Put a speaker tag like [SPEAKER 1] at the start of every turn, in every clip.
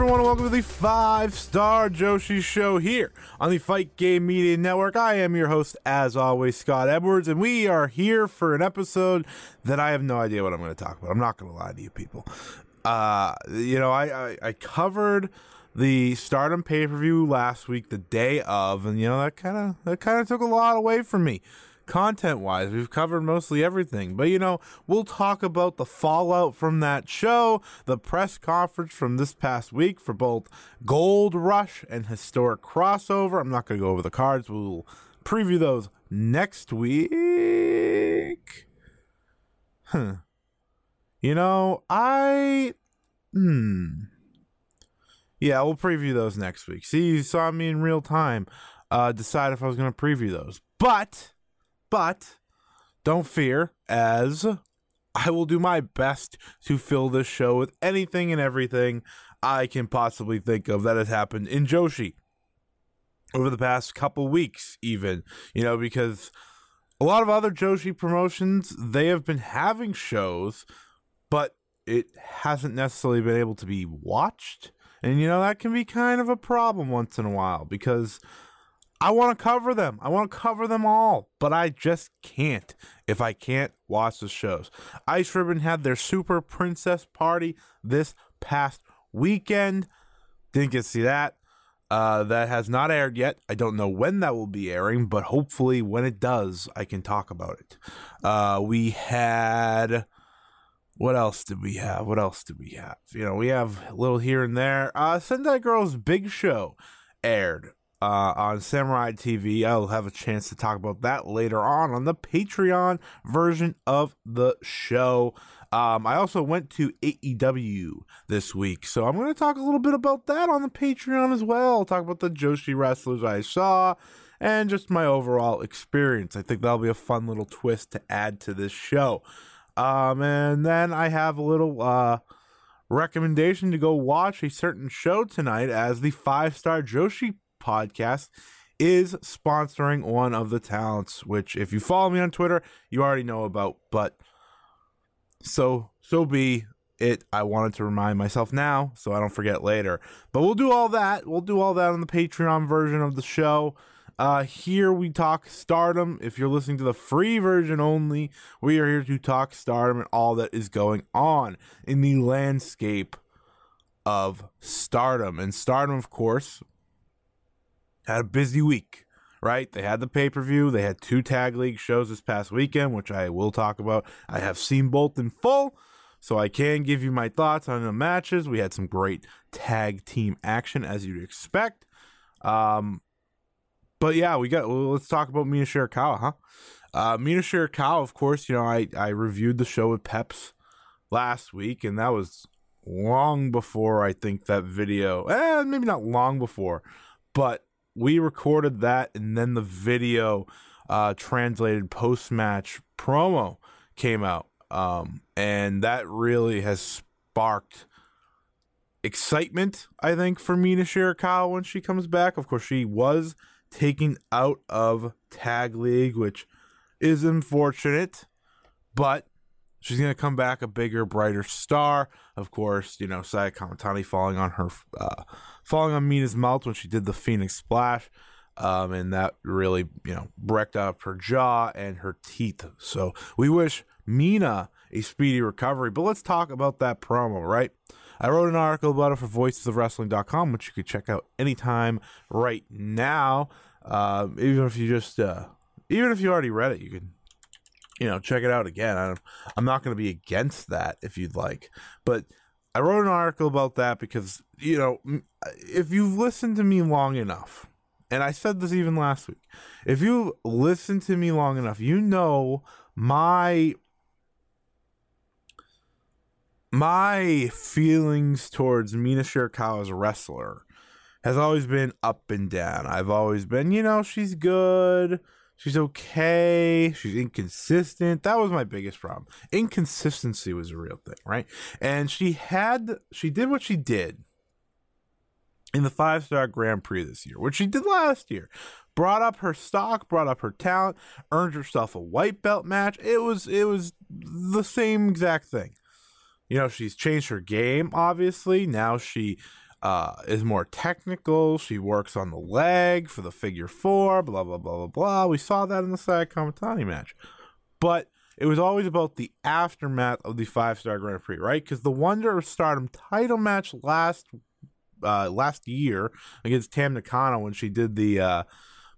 [SPEAKER 1] Everyone, and welcome to the Five Star Joshi Show here on the Fight Game Media Network. I am your host, as always, Scott Edwards, and we are here for an episode that I have no idea what I'm going to talk about. I'm not going to lie to you people. Uh, you know, I, I, I covered the Stardom pay per view last week, the day of, and you know that kind of that kind of took a lot away from me content wise. We've covered mostly everything. But, you know, we'll talk about the fallout from that show, the press conference from this past week for both Gold Rush and Historic Crossover. I'm not going to go over the cards. We'll preview those next week. Huh. You know, I. Hmm. Yeah, we'll preview those next week. See, you saw me in real time uh, decide if I was going to preview those. But but don't fear, as I will do my best to fill this show with anything and everything I can possibly think of that has happened in Joshi over the past couple weeks, even. You know, because a lot of other Joshi promotions, they have been having shows, but it hasn't necessarily been able to be watched. And, you know, that can be kind of a problem once in a while because I want to cover them. I want to cover them all, but I just can't if I can't watch the shows. Ice Ribbon had their Super Princess party this past weekend. Didn't get to see that. Uh, that has not aired yet. I don't know when that will be airing, but hopefully when it does, I can talk about it. Uh, we had. What else did we have? What else did we have? You know, we have a little here and there. Uh, Sendai Girls Big Show aired uh, on Samurai TV. I'll have a chance to talk about that later on on the Patreon version of the show. Um, I also went to AEW this week, so I'm going to talk a little bit about that on the Patreon as well. I'll talk about the Joshi wrestlers I saw and just my overall experience. I think that'll be a fun little twist to add to this show. Um, and then I have a little uh, recommendation to go watch a certain show tonight as the five star Joshi podcast is sponsoring one of the talents, which if you follow me on Twitter, you already know about. But so so be it. I wanted to remind myself now so I don't forget later. But we'll do all that. We'll do all that on the Patreon version of the show. Uh, here we talk stardom. If you're listening to the free version only, we are here to talk stardom and all that is going on in the landscape of stardom. And stardom, of course, had a busy week, right? They had the pay per view. They had two tag league shows this past weekend, which I will talk about. I have seen both in full, so I can give you my thoughts on the matches. We had some great tag team action, as you'd expect. Um, but yeah, we got. Well, let's talk about Mina Shirakawa, huh? Uh, Mina Shirakawa, of course. You know, I I reviewed the show with Peps last week, and that was long before I think that video. Eh, maybe not long before, but we recorded that, and then the video uh, translated post match promo came out, um, and that really has sparked excitement. I think for Mina Shirakawa when she comes back. Of course, she was taken out of tag league, which is unfortunate, but she's going to come back a bigger, brighter star. Of course, you know, Saya Kamitani falling on her, uh, falling on Mina's mouth when she did the Phoenix Splash. Um, and that really, you know, wrecked up her jaw and her teeth. So we wish Mina a speedy recovery. But let's talk about that promo, right? I wrote an article about it for voicesofwrestling.com, which you could check out anytime right now. Uh, even if you just, uh, even if you already read it, you can, you know, check it out again. I I'm not going to be against that if you'd like, but I wrote an article about that because you know, if you've listened to me long enough, and I said this even last week, if you listen to me long enough, you know my my feelings towards Mina Shirakawa as a wrestler has always been up and down. I've always been, you know, she's good, she's okay, she's inconsistent. That was my biggest problem. Inconsistency was a real thing, right? And she had, she did what she did in the five star Grand Prix this year, which she did last year. Brought up her stock, brought up her talent, earned herself a white belt match. It was it was the same exact thing. You know, she's changed her game, obviously. Now she uh, is more technical. She works on the leg for the figure four, blah, blah, blah, blah, blah. We saw that in the Saya Kamitani match. But it was always about the aftermath of the five star Grand Prix, right? Because the Wonder of Stardom title match last uh, last year against Tam Nakano when she did the uh,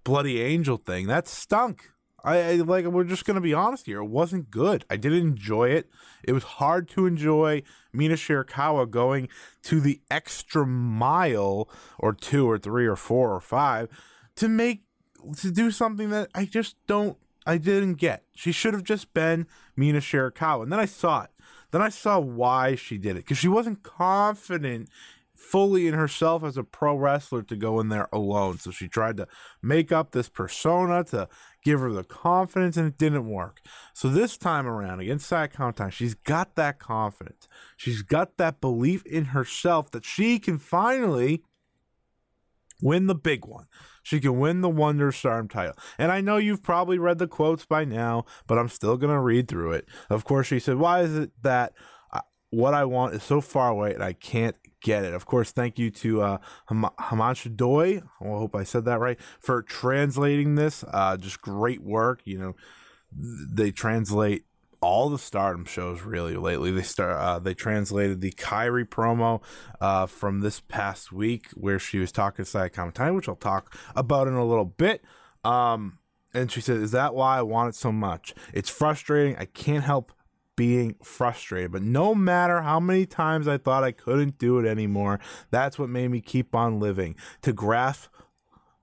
[SPEAKER 1] Bloody Angel thing, that stunk. I, I, like we're just gonna be honest here. It wasn't good. I didn't enjoy it. It was hard to enjoy Mina Shirakawa going to the extra mile or two or three or four or five to make to do something that I just don't I didn't get. She should have just been Mina Shirakawa. And then I saw it. Then I saw why she did it because she wasn't confident fully in herself as a pro wrestler to go in there alone. So she tried to make up this persona to give her the confidence, and it didn't work. So this time around against Saya Kamitani, she's got that confidence. She's got that belief in herself that she can finally win the big one. She can win the Wonder Stardom title. And I know you've probably read the quotes by now, but I'm still going to read through it. Of course, she said, Why is it that uh, what I want is so far away and I can't get it. Of course, thank you to uh, Hamanshu Doi. I hope I said that right for translating this. Uh, just great work. You know, they translate all the Stardom shows really lately. They start uh, they translated the Kairi promo uh, from this past week where she was talking to Saya Kamitani, which I'll talk about in a little bit. Um, and she said, "Is that why I want it so much? It's frustrating. I can't help being frustrated. But no matter how many times I thought I couldn't do it anymore, that's what made me keep on living to grasp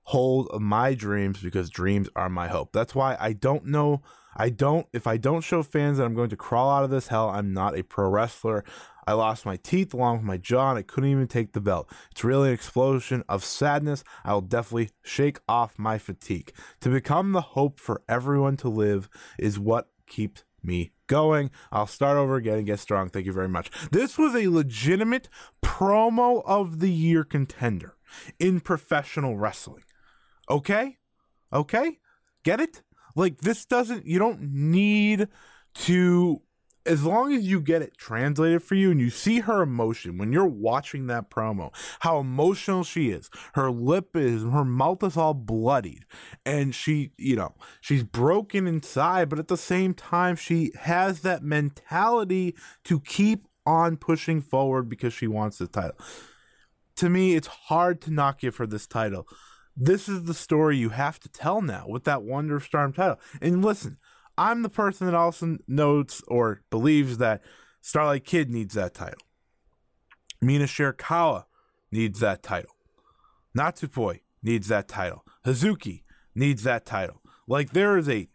[SPEAKER 1] hold of my dreams because dreams are my hope. That's why I don't know. I don't, if I don't show fans that I'm going to crawl out of this hell, I'm not a pro wrestler. I lost my teeth along with my jaw and I couldn't even take the belt. It's really an explosion of sadness. I will definitely shake off my fatigue. To become the hope for everyone to live is what keeps me going. I'll start over again and get strong. Thank you very much. This was a legitimate promo of the year contender in professional wrestling. Okay? Okay? Get it? Like, this doesn't, you don't need to as long as you get it translated for you and you see her emotion when you're watching that promo, how emotional she is, her lip is, her mouth is all bloodied, and she, you know, she's broken inside, but at the same time, she has that mentality to keep on pushing forward because she wants the title. To me, it's hard to not give her this title. This is the story you have to tell now with that Wonder Stardom title. And listen, I'm the person that also notes or believes that Starlight Kid needs that title. Mina Shirakawa needs that title. Natsupoi needs that title. Hazuki needs that title. Like there is a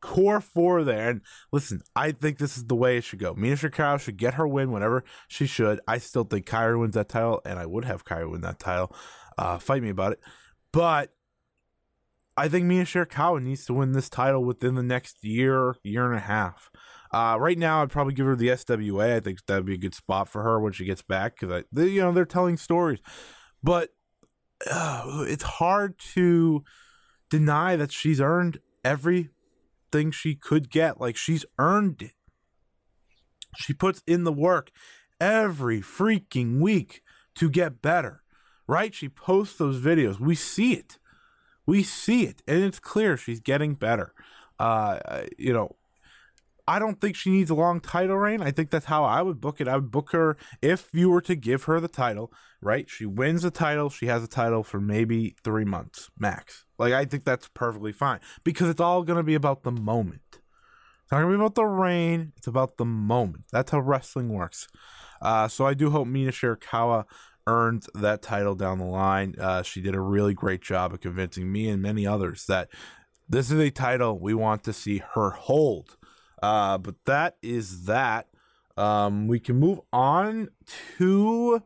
[SPEAKER 1] core four there. And listen, I think this is the way it should go. Mina Shirakawa should get her win whenever she should. I still think Kairi wins that title, and I would have Kairi win that title. Uh, fight me about it. But I think Mina Shirakawa needs to win this title within the next year, year and a half. Uh, right now, I'd probably give her the SWA. I think that'd be a good spot for her when she gets back because you know, they're telling stories. But uh, it's hard to deny that she's earned everything she could get. Like she's earned it. She puts in the work every freaking week to get better, right? She posts those videos. We see it. We see it. And it's clear she's getting better. Uh, you know, I don't think she needs a long title reign. I think that's how I would book it. I would book her if you were to give her the title, right? She wins the title. She has a title for maybe three months max. Like, I think that's perfectly fine because it's all going to be about the moment. It's not going to be about the reign. It's about the moment. That's how wrestling works. Uh, so I do hope Mina Shirakawa earned that title down the line. Uh, she did a really great job of convincing me and many others that this is a title we want to see her hold. Uh, but that is that. Um, we can move on to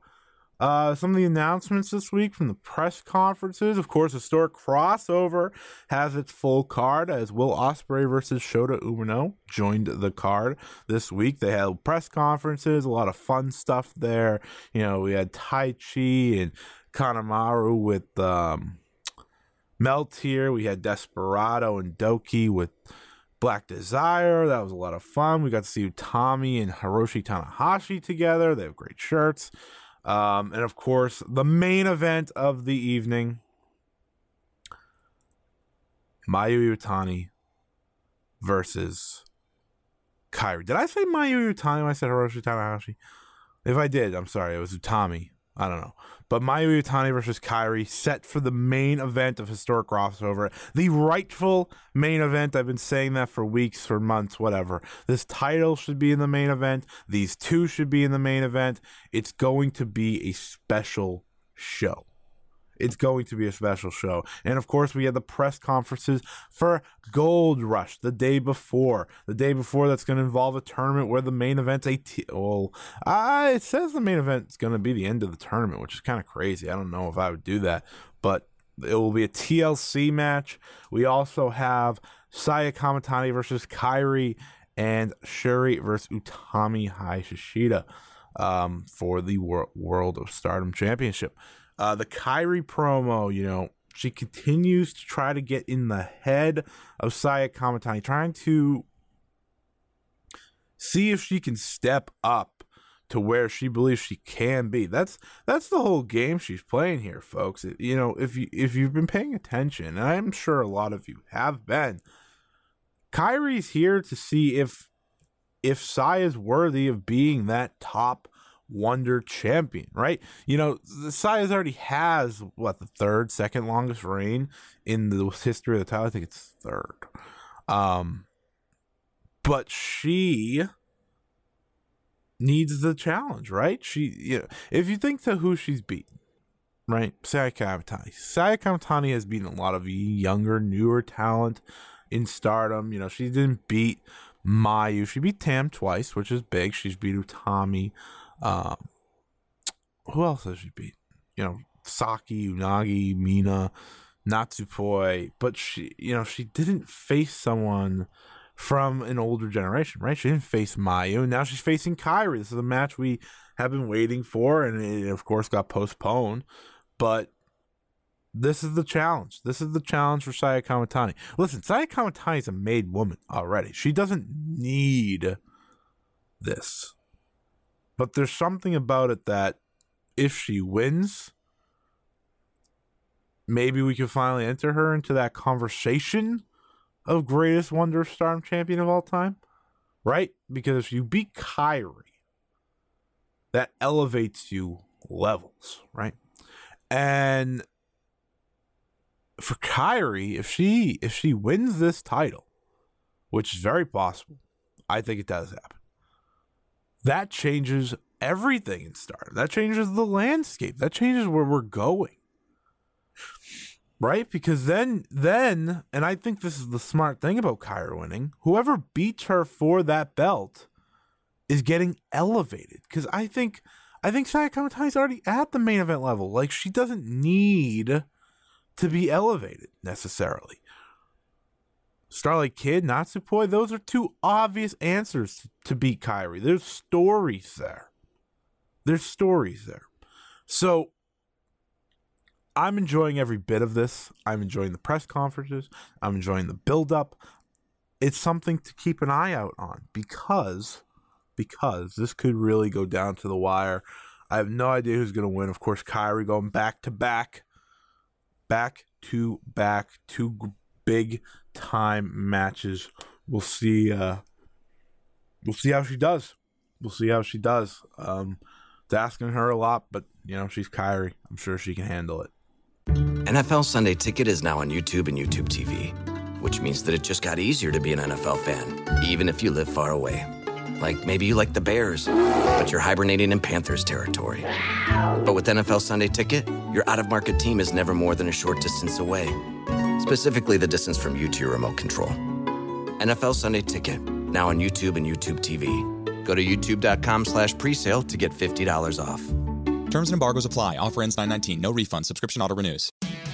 [SPEAKER 1] uh, some of the announcements this week from the press conferences. Of course, the historic crossover has its full card as Will Ospreay versus Shota Umino joined the card this week. They had press conferences, a lot of fun stuff there. You know, we had Taichi and Kanemaru with um, here. We had Desperado and Doki with Black Desire. That was a lot of fun. We got to see Tommy and Hiroshi Tanahashi together. They have great shirts. Um, and of course, the main event of the evening Mayu Iwatani versus Kairi. Did I say Mayu Iwatani when I said Hiroshi Tanahashi? If I did, I'm sorry. It was Utami. I don't know. But Mayu Iwatani versus Kairi set for the main event of Historic Crossover. The rightful main event. I've been saying that for weeks, for months, whatever. This title should be in the main event. These two should be in the main event. It's going to be a special show. It's going to be a special show. And of course, we had the press conferences for Gold Rush the day before. The day before, that's going to involve a tournament where the main event's a. T- well, uh, it says the main event's going to be the end of the tournament, which is kind of crazy. I don't know if I would do that, but it will be a TLC match. We also have Saya Kamitani versus Kairi and Shuri versus Utami Hayashishita um, for the Wor- World of Stardom Championship. Uh, the Kairi promo, you know, she continues to try to get in the head of Saya Kamitani, trying to see if she can step up to where she believes she can be. That's that's the whole game she's playing here, folks. It, you know, if you if you've been paying attention, and I'm sure a lot of you have been, Kairi's here to see if if Sai is worthy of being that top wonder champion, right? You know, the Saya's already has what the third, second longest reign in the history of the title. I think it's third. Um, but she needs the challenge, right? She, you know, if you think to who she's beaten, right? Saya Kamitani. Saya Kamitani has beaten a lot of younger, newer talent in stardom. You know, she didn't beat Mayu. She beat Tam twice, which is big. She's beat Utami. Um, who else has she beat? You know, Saki, Unagi, Mina, Natsupoi, but she, you know, she didn't face someone from an older generation, right? She didn't face Mayu. Now she's facing Kairi. This is a match we have been waiting for, and it, of course, got postponed. But this is the challenge. This is the challenge for Saya Kamitani. Listen, Saya Kamitani is a made woman already. She doesn't need this. But there's something about it that if she wins, maybe we can finally enter her into that conversation of greatest Wonder Stardom champion of all time, right? Because if you beat Kairi, that elevates you levels, right? And for Kairi, if she if she wins this title, which is very possible, I think it does happen that changes everything in Stardom. That changes the landscape. That changes where we're going. Right? Because then then and I think this is the smart thing about Kairi winning, whoever beats her for that belt is getting elevated. Because I think I think Saya Kamitani's already at the main event level. Like she doesn't need to be elevated necessarily. Starlight Kid, Natsupoi, those are two obvious answers to beat Kairi. There's stories there. There's stories there. So I'm enjoying every bit of this. I'm enjoying the press conferences. I'm enjoying the build up. It's something to keep an eye out on because because this could really go down to the wire. I have no idea who's going to win. Of course, Kairi going back to back, back to back, two big time matches. We'll see. Uh, we'll see how she does. We'll see how she does. Um, it's asking her a lot, but you know she's Kairi. I'm sure she can handle it.
[SPEAKER 2] NFL Sunday Ticket is now on YouTube and YouTube TV, which means that it just got easier to be an NFL fan, even if you live far away. Like maybe you like the Bears, but you're hibernating in Panthers territory. But with NFL Sunday Ticket, your out of market team is never more than a short distance away. Specifically, the distance from you to your remote control. NFL Sunday Ticket, now on YouTube and YouTube TV. Go to youtube.com slash presale to get $50 off.
[SPEAKER 3] Terms and embargoes apply. Offer ends 919. No refund. Subscription auto renews.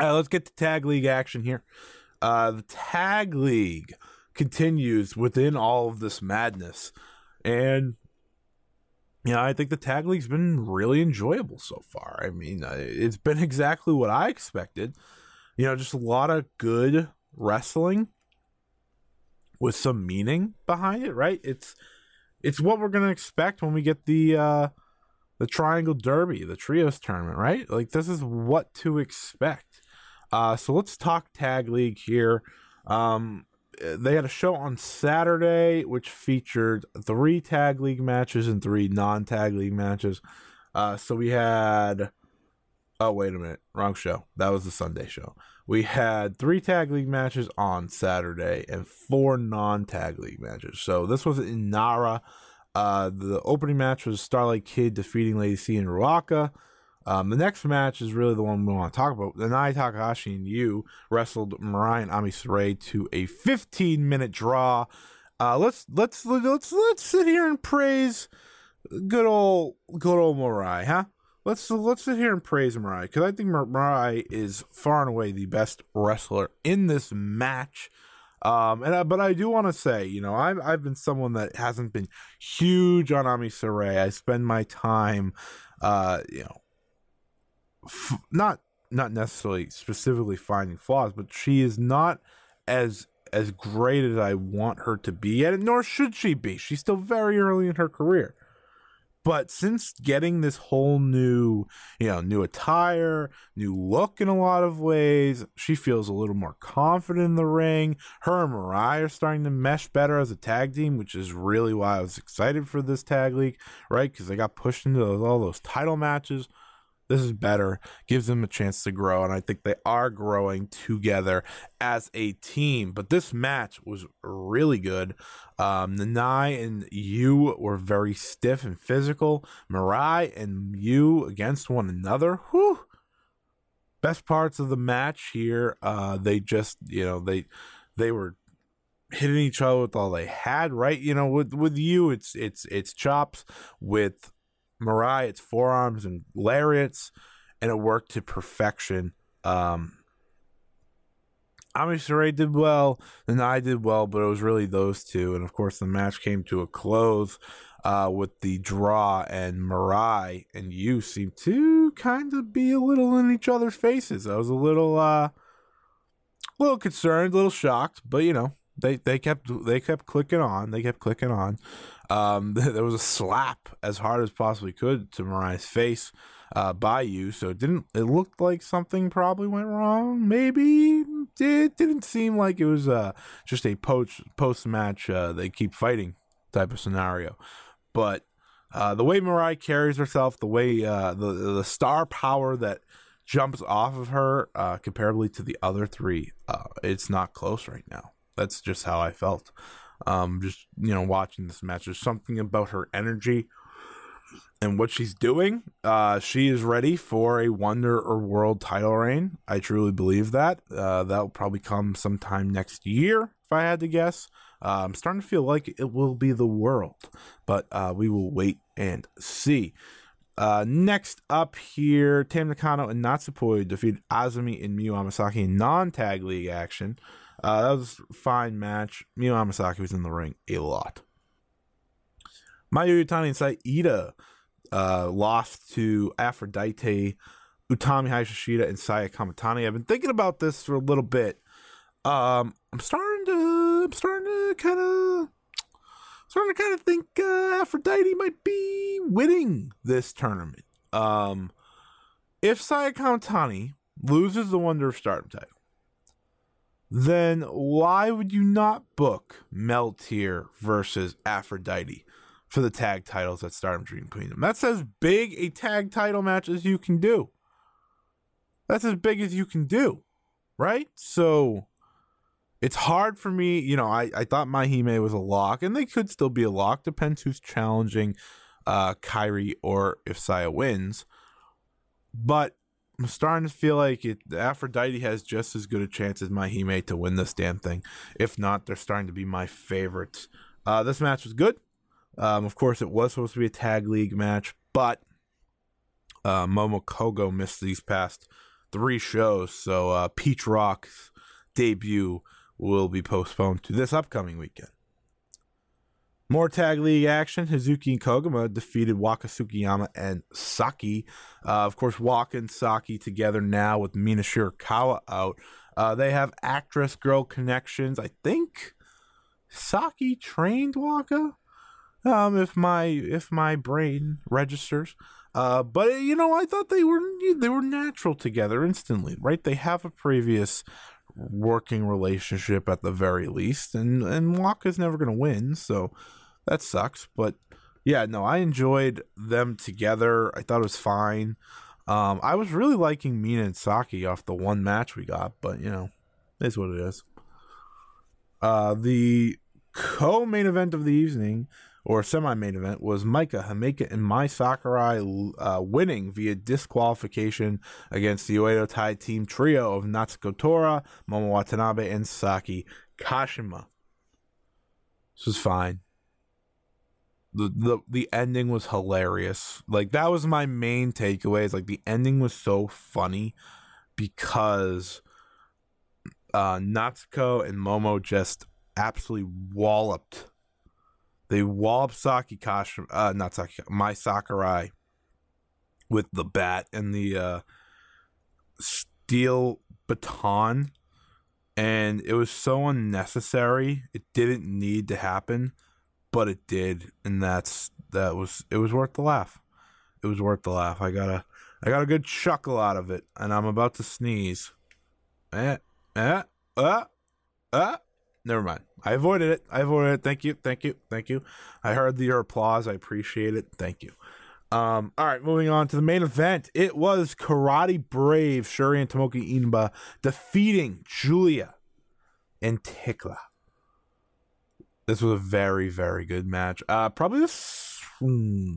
[SPEAKER 1] Right, let's get to tag league action here. Uh, the tag league continues within all of this madness, and yeah, I think the tag league's been really enjoyable so far. I mean, uh, it's been exactly what I expected. You know, just a lot of good wrestling with some meaning behind it. Right? It's it's what we're gonna expect when we get the uh, the Triangle Derby, the Trios tournament. Right? Like this is what to expect. Uh, so let's talk tag league here. Um, they had a show on Saturday which featured three tag league matches and three non tag league matches. Uh, so we had. Oh wait a minute, wrong show. That was the Sunday show. We had three tag league matches on Saturday and four non tag league matches. So this was in Nara. Uh, the opening match was Starlight Kid defeating Lady C and Ruaka. Um, the next match is really the one we want to talk about. Nanae Takahashi and Yuu wrestled Mirai and Ami to a 15 minute draw. Uh, let's let's let's let's sit here and praise good old good old Mirai, huh? Let's let's sit here and praise Mirai because I think Mirai is far and away the best wrestler in this match. Um, and I, but I do want to say, you know, I've I've been someone that hasn't been huge on Ami. I spend my time, uh, you know, f- not not necessarily specifically finding flaws, but she is not as as great as I want her to be yet, nor should she be. She's still very early in her career. But since getting this whole new, you know, new attire, new look in a lot of ways, she feels a little more confident in the ring. Her and Mirai are starting to mesh better as a tag team, which is really why I was excited for this tag league, right? Because they got pushed into all those title matches this is better, gives them a chance to grow, and I think they are growing together as a team. But this match was really good. Um, Nanae and Yuu were very stiff and physical. Mirai and Yuu against one another. Whew. Best parts of the match here. Uh, they just, you know, they they were hitting each other with all they had. Right, Yuu know, with with you, it's it's it's chops with Mirai, it's forearms and lariats, and it worked to perfection. Um, Ami did well, and I did well, but it was really those two. And of course, the match came to a close uh, with the draw, and Mirai and Yuu seemed to kind of be a little in each other's faces. I was a little, uh, a little concerned, a little shocked, but you know, they they kept they kept clicking on. They kept clicking on. Um, there was a slap as hard as possibly could to Mirai's face uh, by Yuu, so it didn't. It looked like something probably went wrong. Maybe it didn't seem like it was uh, just a post post match. Uh, they keep fighting type of scenario, but uh, the way Mirai carries herself, the way uh, the the star power that jumps off of her uh, comparably to the other three, uh, it's not close right now. That's just how I felt. Um, just you know, watching this match, there's something about her energy and what she's doing. Uh, she is ready for a Wonder or World title reign. I truly believe that. Uh, that will probably come sometime next year, if I had to guess. Uh, I'm starting to feel like it will be the world, but uh, we will wait and see. Uh, next up here, Tam Nakano and Natsupoi defeated Azumi and Miyu Amasaki in non-tag league action. Uh, that was a fine match. Miyu Amasaki was in the ring a lot. Mayu Utani and Saida uh, lost to Aphrodite, Utami Hayashishita, and Saya Kamitani. I've been thinking about this for a little bit. Um, I'm starting to, I'm starting to kind of, starting to kind of think uh, Aphrodite might be winning this tournament. Um, if Saya Kamitani loses the Wonder of Stardom title, then why would you not book Meltear versus Aphrodite for the tag titles at Stardom Dream Kingdom? That's as big a tag title match as you can do. That's as big as you can do, right? So it's hard for me. You know, I, I thought Maihime was a lock, and they could still be a lock. Depends who's challenging uh, Kairi or if Saya wins. But I'm starting to feel like it, Aphrodite has just as good a chance as Maihime to win this damn thing. If not, they're starting to be my favorites. Uh, this match was good. Um, of course, it was supposed to be a tag league match, but uh, Momo Kohgo missed these past three shows, so uh, Peach Rock's debut will be postponed to this upcoming weekend. More tag league action. Hazuki and Koguma defeated Waka Tsukiyama and Saki. Uh, of course, Waka and Saki together now with Mina Shirakawa out. Uh, they have actress girl connections. I think Saki trained Waka. Um, if my if my brain registers. Uh, but you know, I thought they were they were natural together instantly, right? They have a previous working relationship at the very least, and and Waka's never gonna win, so that sucks. But yeah, no, I enjoyed them together. I thought it was fine. Um, I was really liking Mina and Saki off the one match we got, but you know, is what it is. Uh, the co-main event of the evening or semi-main event was Maika Himeka and Mai Sakurai uh, winning via disqualification against the Oedo Tai team trio of Natsuko Tora, Momo Watanabe, and Saki Kashima. This was fine. The, the the ending was hilarious. Like that was my main takeaway. Is like the ending was so funny because uh Natsuko and Momo just absolutely walloped they wallop Saki Kashima, uh, not Saki, Mai Sakurai with the bat and the uh, steel baton. And it was so unnecessary. It didn't need to happen, but it did. And that's, that was, it was worth the laugh. It was worth the laugh. I got a, I got a good chuckle out of it. And I'm about to sneeze. Eh, eh, uh, uh. Never mind. I avoided it. I avoided it. Thank you. Thank you. Thank you. I heard your applause. I appreciate it. Thank you. Um, all right, moving on to the main event. It was Karate Brave, Shuri and Tomoka Inaba defeating Julia and Tekla. This was a very, very good match. Uh, probably the hmm,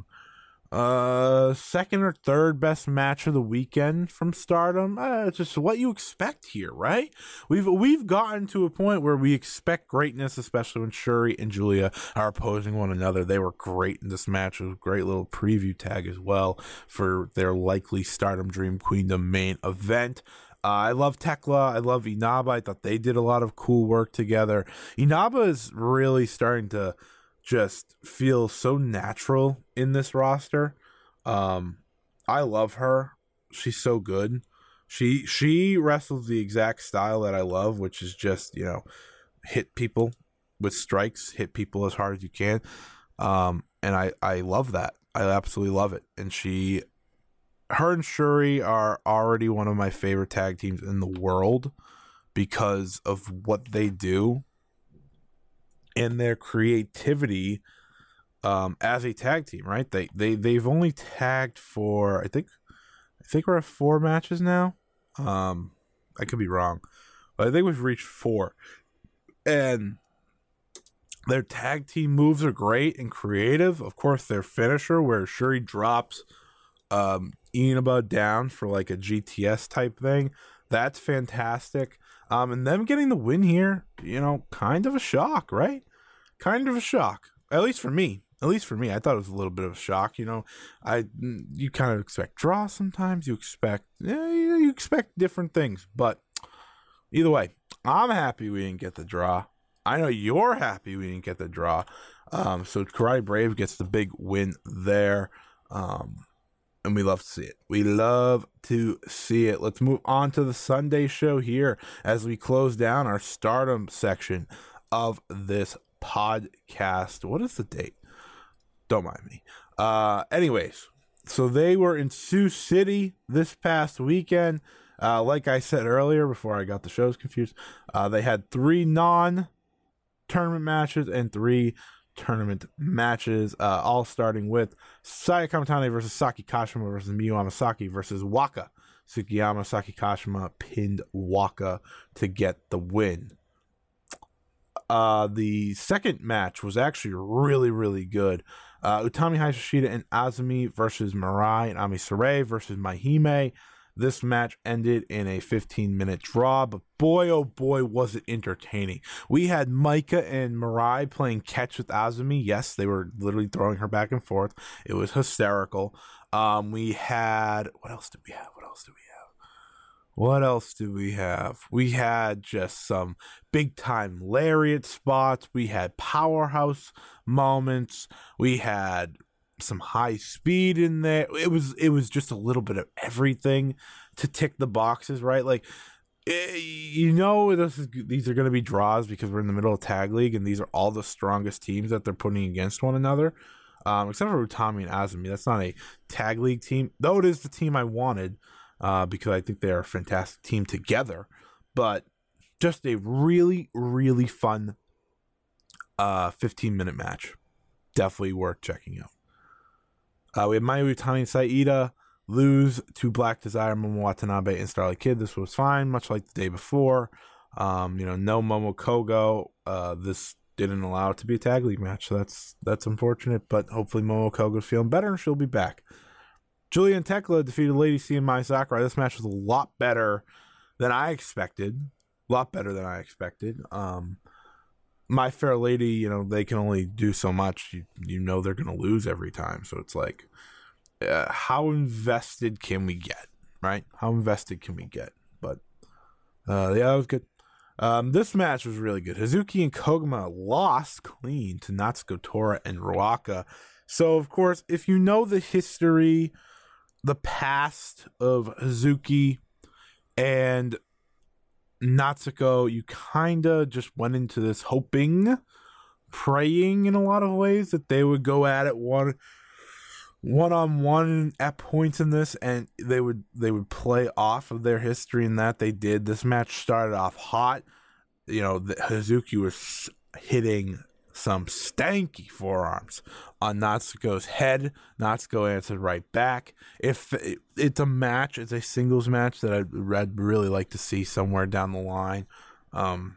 [SPEAKER 1] uh, second or third best match of the weekend from Stardom. Uh, it's just what you expect here, right? We've we've gotten to a point where we expect greatness, especially when Shuri and Julia are opposing one another. They were great in this match. It was a great little preview tag as well for their likely Stardom Dream Queendom main event. Uh, I love Tekla. I love Inaba. I thought they did a lot of cool work together. Inaba is really starting to just feel so natural in this roster. Um, I love her. She's so good. She she wrestles the exact style that I love, which is just you know hit people with strikes, hit people as hard as you can. Um, and I I love that. I absolutely love it. And she, her and Shuri are already one of my favorite tag teams in the world because of what they do and their creativity um, as a tag team, right? They they they've only tagged for I think I think we're at four matches now. Um, I could be wrong, but I think we've reached four. And their tag team moves are great and creative. Of course, their finisher, where Shuri drops um, Inaba down for like a GTS type thing, that's fantastic. Um, and them getting the win here, you know, kind of a shock, right? Kind of a shock, at least for me. At least for me, I thought it was a little bit of a shock. You know, I you kind of expect draw sometimes. You expect yeah, you expect different things, but either way, I'm happy we didn't get the draw. I know you're happy we didn't get the draw. Um, so Karate Brave gets the big win there. Um, and we love to see it. We love to see it. Let's move on to the Sunday show here as we close down our stardom section of this podcast. What is the date? Don't mind me. Uh, anyways, so they were in Sioux City this past weekend. Uh, like I said earlier, before I got the shows confused, uh, they had three non tournament matches and three tournament matches, uh, all starting with Saya Kamitani versus Saki Kashima versus Miyu Amasaki versus Waka. Tsukiyama Saki Kashima pinned Waka to get the win. Uh, the second match was actually really, really good. Uh, Utami Hayashishita and Azumi versus Mirai and Ami Sourei versus Maihime. This match ended in a 15 minute draw, but boy, oh boy, was it entertaining. We had Maika and Mirai playing catch with Azumi. Yes, they were literally throwing her back and forth. It was hysterical. Um, we had, what else did we have? What else did we have? What else do we have? We had just some big time lariat spots. We had powerhouse moments. We had some high speed in there. It was it was just a little bit of everything to tick the boxes, right? Like eh, you know this is, these are going to be draws because we're in the middle of tag league and these are all the strongest teams that they're putting against one another. Um, except for Utami and Azumi, that's not a tag league team, though it is the team I wanted uh, because I think they are a fantastic team together. But just a really, really fun uh, 15 minute match. Definitely worth checking out. Uh, we had Mayu and Saida lose to Black Desire, Momo Watanabe, and Starlight Kid. This was fine, much like the day before. Um, you know, no Momo Kogo. Uh, this didn't allow it to be a tag league match, so that's that's unfortunate. But hopefully, Momo Kogo's feeling better and she'll be back. Julian Tekla defeated Lady C and Mai Sakurai. This match was a lot better than I expected. A lot better than I expected. Um, my Fair Lady, you know, they can only do so much. You, you know they're going to lose every time. So it's like, uh, how invested can we get, right? How invested can we get? But uh, yeah, that was good. Um, this match was really good. Hazuki and Koguma lost clean to Natsuko Tora and Ruaka. So, of course, if you know the history, the past of Hazuki and Natsuko, you kind of just went into this hoping, praying in a lot of ways that they would go at it one one on one at points in this and they would they would play off of their history and that. They did. This match started off hot. You know the, hazuki was hitting some stanky forearms on natsuko's head natsuko answered right back if it's a match it's a singles match that i'd, I'd really like to see somewhere down the line um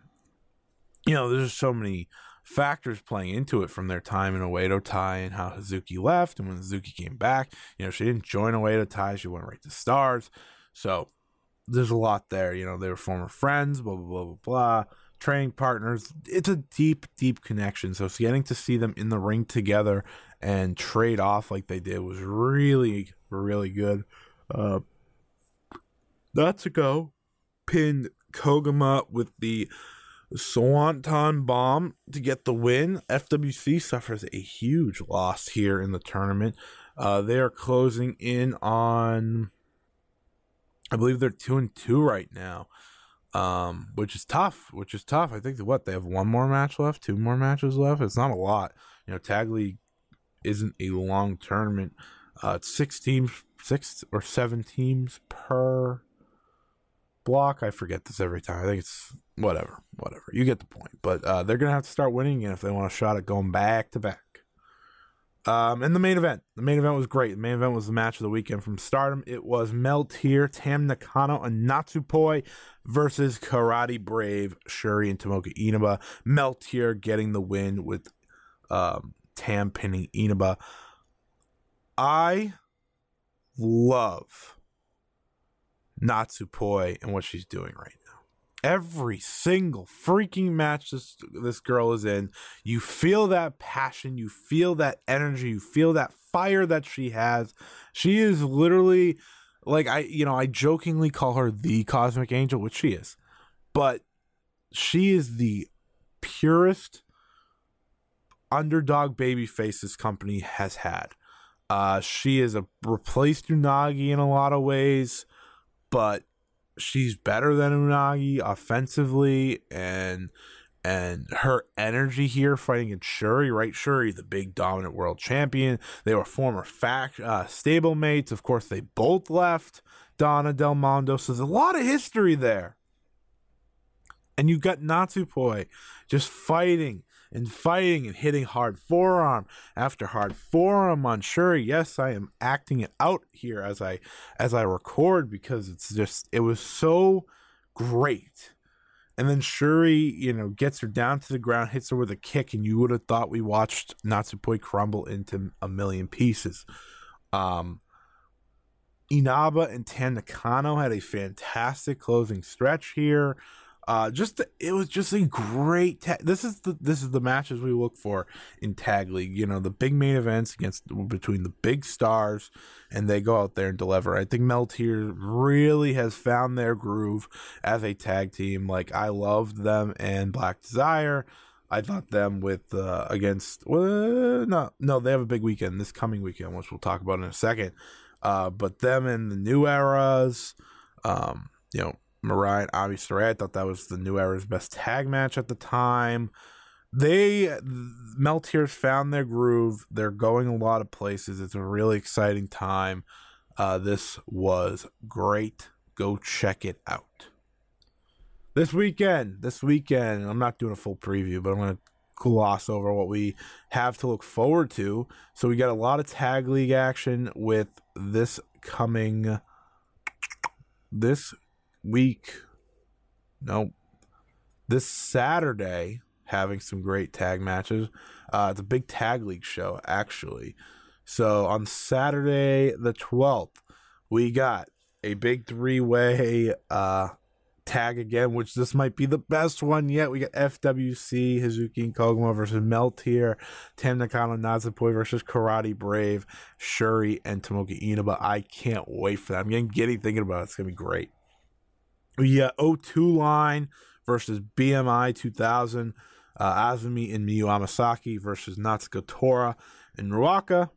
[SPEAKER 1] you know there's so many factors playing into it from their time in Oedo Tai and how Hazuki left. And when Hazuki came back, you know, she didn't join Oedo Tai, she went right to Stars. So there's a lot there. You know, they were former friends, blah, blah, blah, blah, blah. Training partners. It's a deep, deep connection. So getting to see them in the ring together and trade off like they did was really, really good. Uh, Natsuko pinned Koguma with the Swanton Bomb to get the win. FWC suffers a huge loss here in the tournament. Uh, they are closing in on, I believe they're two and two right now, um, which is tough. Which is tough. I think what they have one more match left, two more matches left. It's not a lot. You know, Tag League isn't a long tournament. Uh, six teams, six or seven teams per block. I forget this every time. I think it's whatever, whatever. You get the point. But uh, they're gonna have to start winning again if they want a shot at going back to back. Um, and the main event. The main event was great. The main event was the match of the weekend from Stardom. It was Meltear, Tam Nakano, and Natsupoi versus Karate Brave, Shuri, and Tomoka Inaba. Meltear getting the win with um, Tam pinning Inaba. I love Natsupoi and what she's doing right now every single freaking match this this girl is in. You feel that passion you feel that energy you feel that fire that she has. She is literally like i you know i jokingly call her the cosmic angel which she is but she is the purest underdog baby face this company has had. Uh she is a replaced unagi in a lot of ways but she's better than Unagi offensively and and her energy here fighting in Shuri, right? Shuri, the big dominant world champion. They were former fact uh, stablemates. Of course, they both left Donna Del Mondo. So there's a lot of history there. And you got Natsupoi just fighting and fighting and hitting hard forearm after hard forearm on Shuri. Yes, I am acting it out here as I as I record because it's just it was so great. And then Shuri, you know, gets her down to the ground, hits her with a kick, and you would have thought we watched Natsupoi crumble into a million pieces. Um, Inaba and Tam Nakano had a fantastic closing stretch here. Uh, just it was just a great. Ta- this is the this is the matches we look for in tag league. You know, the big main events against between the big stars, and they go out there and deliver. I think Meltear really has found their groove as a tag team. Like I loved them and Black Desire. I thought them with uh, against well, no no they have a big weekend this coming weekend, which we'll talk about in a second. Uh, but them in the new eras, um, you know Mirai and Ami Sourei. I thought that was the new era's best tag match at the time. They Meltears found their groove. They're going a lot of places. It's a really exciting time. Uh, this was great. Go check it out. This weekend, this weekend, I'm not doing a full preview, but I'm going to gloss over what we have to look forward to. So we got a lot of tag league action with this coming this week, no, this Saturday, having some great tag matches. Uh, it's a big tag league show, actually. So on Saturday, the 12th, we got a big three way uh, tag again, which this might be the best one yet. We got FWC, Hazuki and Koguma versus Meltear, Tam Nakano, Natsupoi versus Karate Brave, Shuri, and Tomoka Inaba. I can't wait for that. I'm getting giddy thinking about it. It's going to be great. Yeah, O2 line versus BMI 2000. Uh, Azumi and Miyu Amasaki versus Natsuko Tora and Ruaka.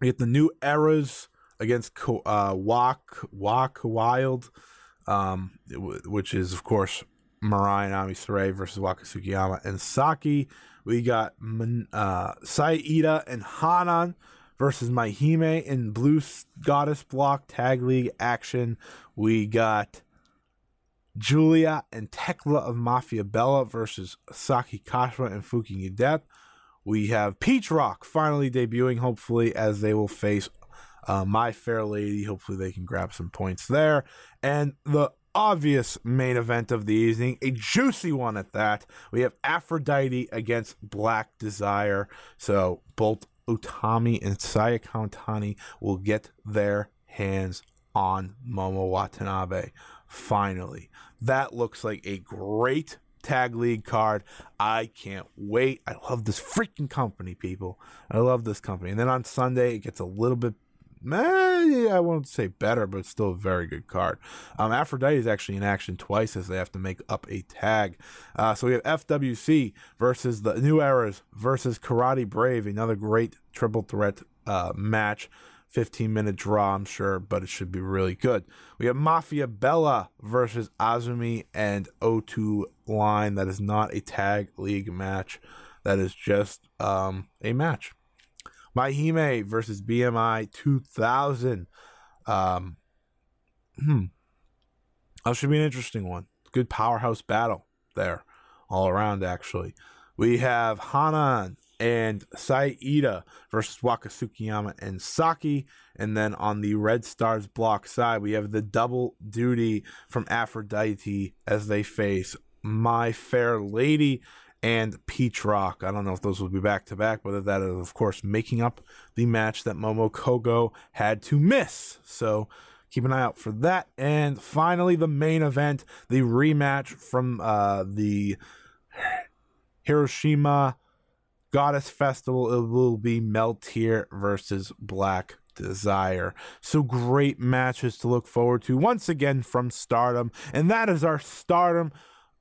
[SPEAKER 1] We get the new eras against uh, Wak Wak Wild, um, which is of course Mirai and Ami Sourei versus Waka Tsukiyama and Saki. We got uh, Saida and Hanan versus Maihime in Blue Goddess Block Tag League action. We got Julia and Tekla of Mafia Bella versus Saki Kashima and Fukigen Death. We have Peach Rock finally debuting, hopefully, as they will face uh, My Fair Lady. Hopefully, they can grab some points there. And the obvious main event of the evening, a juicy one at that. We have Aphrodite against Black Desire. So both Utami and Saya will get their hands on Momo Watanabe finally. That looks like a great tag league card. I can't wait. I love this freaking company, people. I love this company. And then on Sunday, it gets a little bit. Eh, I won't say better, but it's still a very good card. Um, Aphrodite is actually in action twice as they have to make up a tag. Uh, so we have FWC versus the New Eras versus Karate Brave, another great triple threat uh, match. 15 minute draw, I'm sure, but it should be really good. We have Mafia Bella versus Azumi and O2 line. That is not a tag league match. That is just um, a match. Maihime versus BMI 2000. Um, hmm. That should be an interesting one. Good powerhouse battle there, all around, actually. We have Hanan and Saida versus Waka Tsukiyama and Saki. And then on the Red Stars block side, we have the double duty from Aphrodite as they face My Fair Lady and Peach Rock. I don't know if those will be back to back, but that is, of course, making up the match that Momo Kogo had to miss. So keep an eye out for that. And finally, the main event, the rematch from uh, the Hiroshima Goddess Festival. It will be Meltear versus Black Desire. So great matches to look forward to once again from Stardom. And that is our Stardom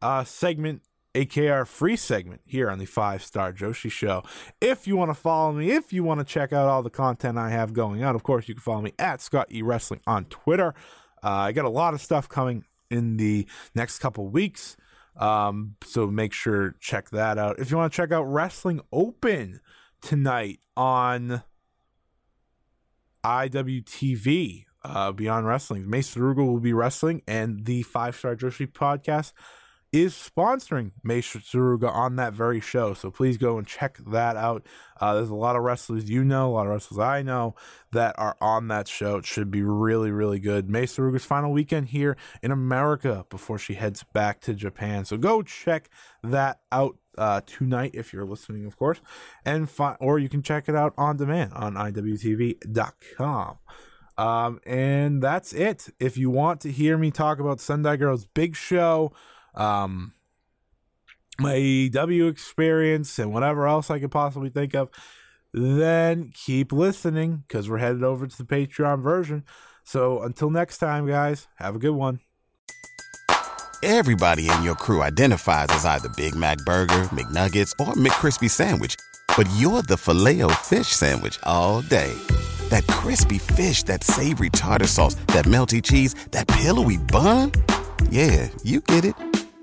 [SPEAKER 1] uh, segment aka our free segment here on the Five Star Joshi Show. If you want to follow me, if you want to check out all the content I have going on, of course, you can follow me at Scott E Wrestling on Twitter. Uh, I got a lot of stuff coming in the next couple weeks. Um, so make sure check that out. If you want to check out Wrestling Open tonight on IWTV, uh, Beyond Wrestling, Mace Rugal will be wrestling, and the Five Star Joshi podcast is sponsoring Mace Saruga on that very show. So please go and check that out. Uh, there's a lot of wrestlers you know, a lot of wrestlers I know that are on that show. It should be really, really good. Mace Saruga's final weekend here in America before she heads back to Japan. So go check that out uh, tonight if you're listening, of course, and fi- or you can check it out on demand on iwtv.com. Um, and that's it. If you want to hear me talk about Sendai Girls Big Show, um, my AEW experience and whatever else I could possibly think of, then keep listening because we're headed over to the Patreon version. So until next time, guys, have a good one.
[SPEAKER 4] Everybody in your crew identifies as either Big Mac Burger, McNuggets, or McCrispy Sandwich, but you're the filet fish Sandwich all day. That crispy fish, that savory tartar sauce, that melty cheese, that pillowy bun. Yeah, you get it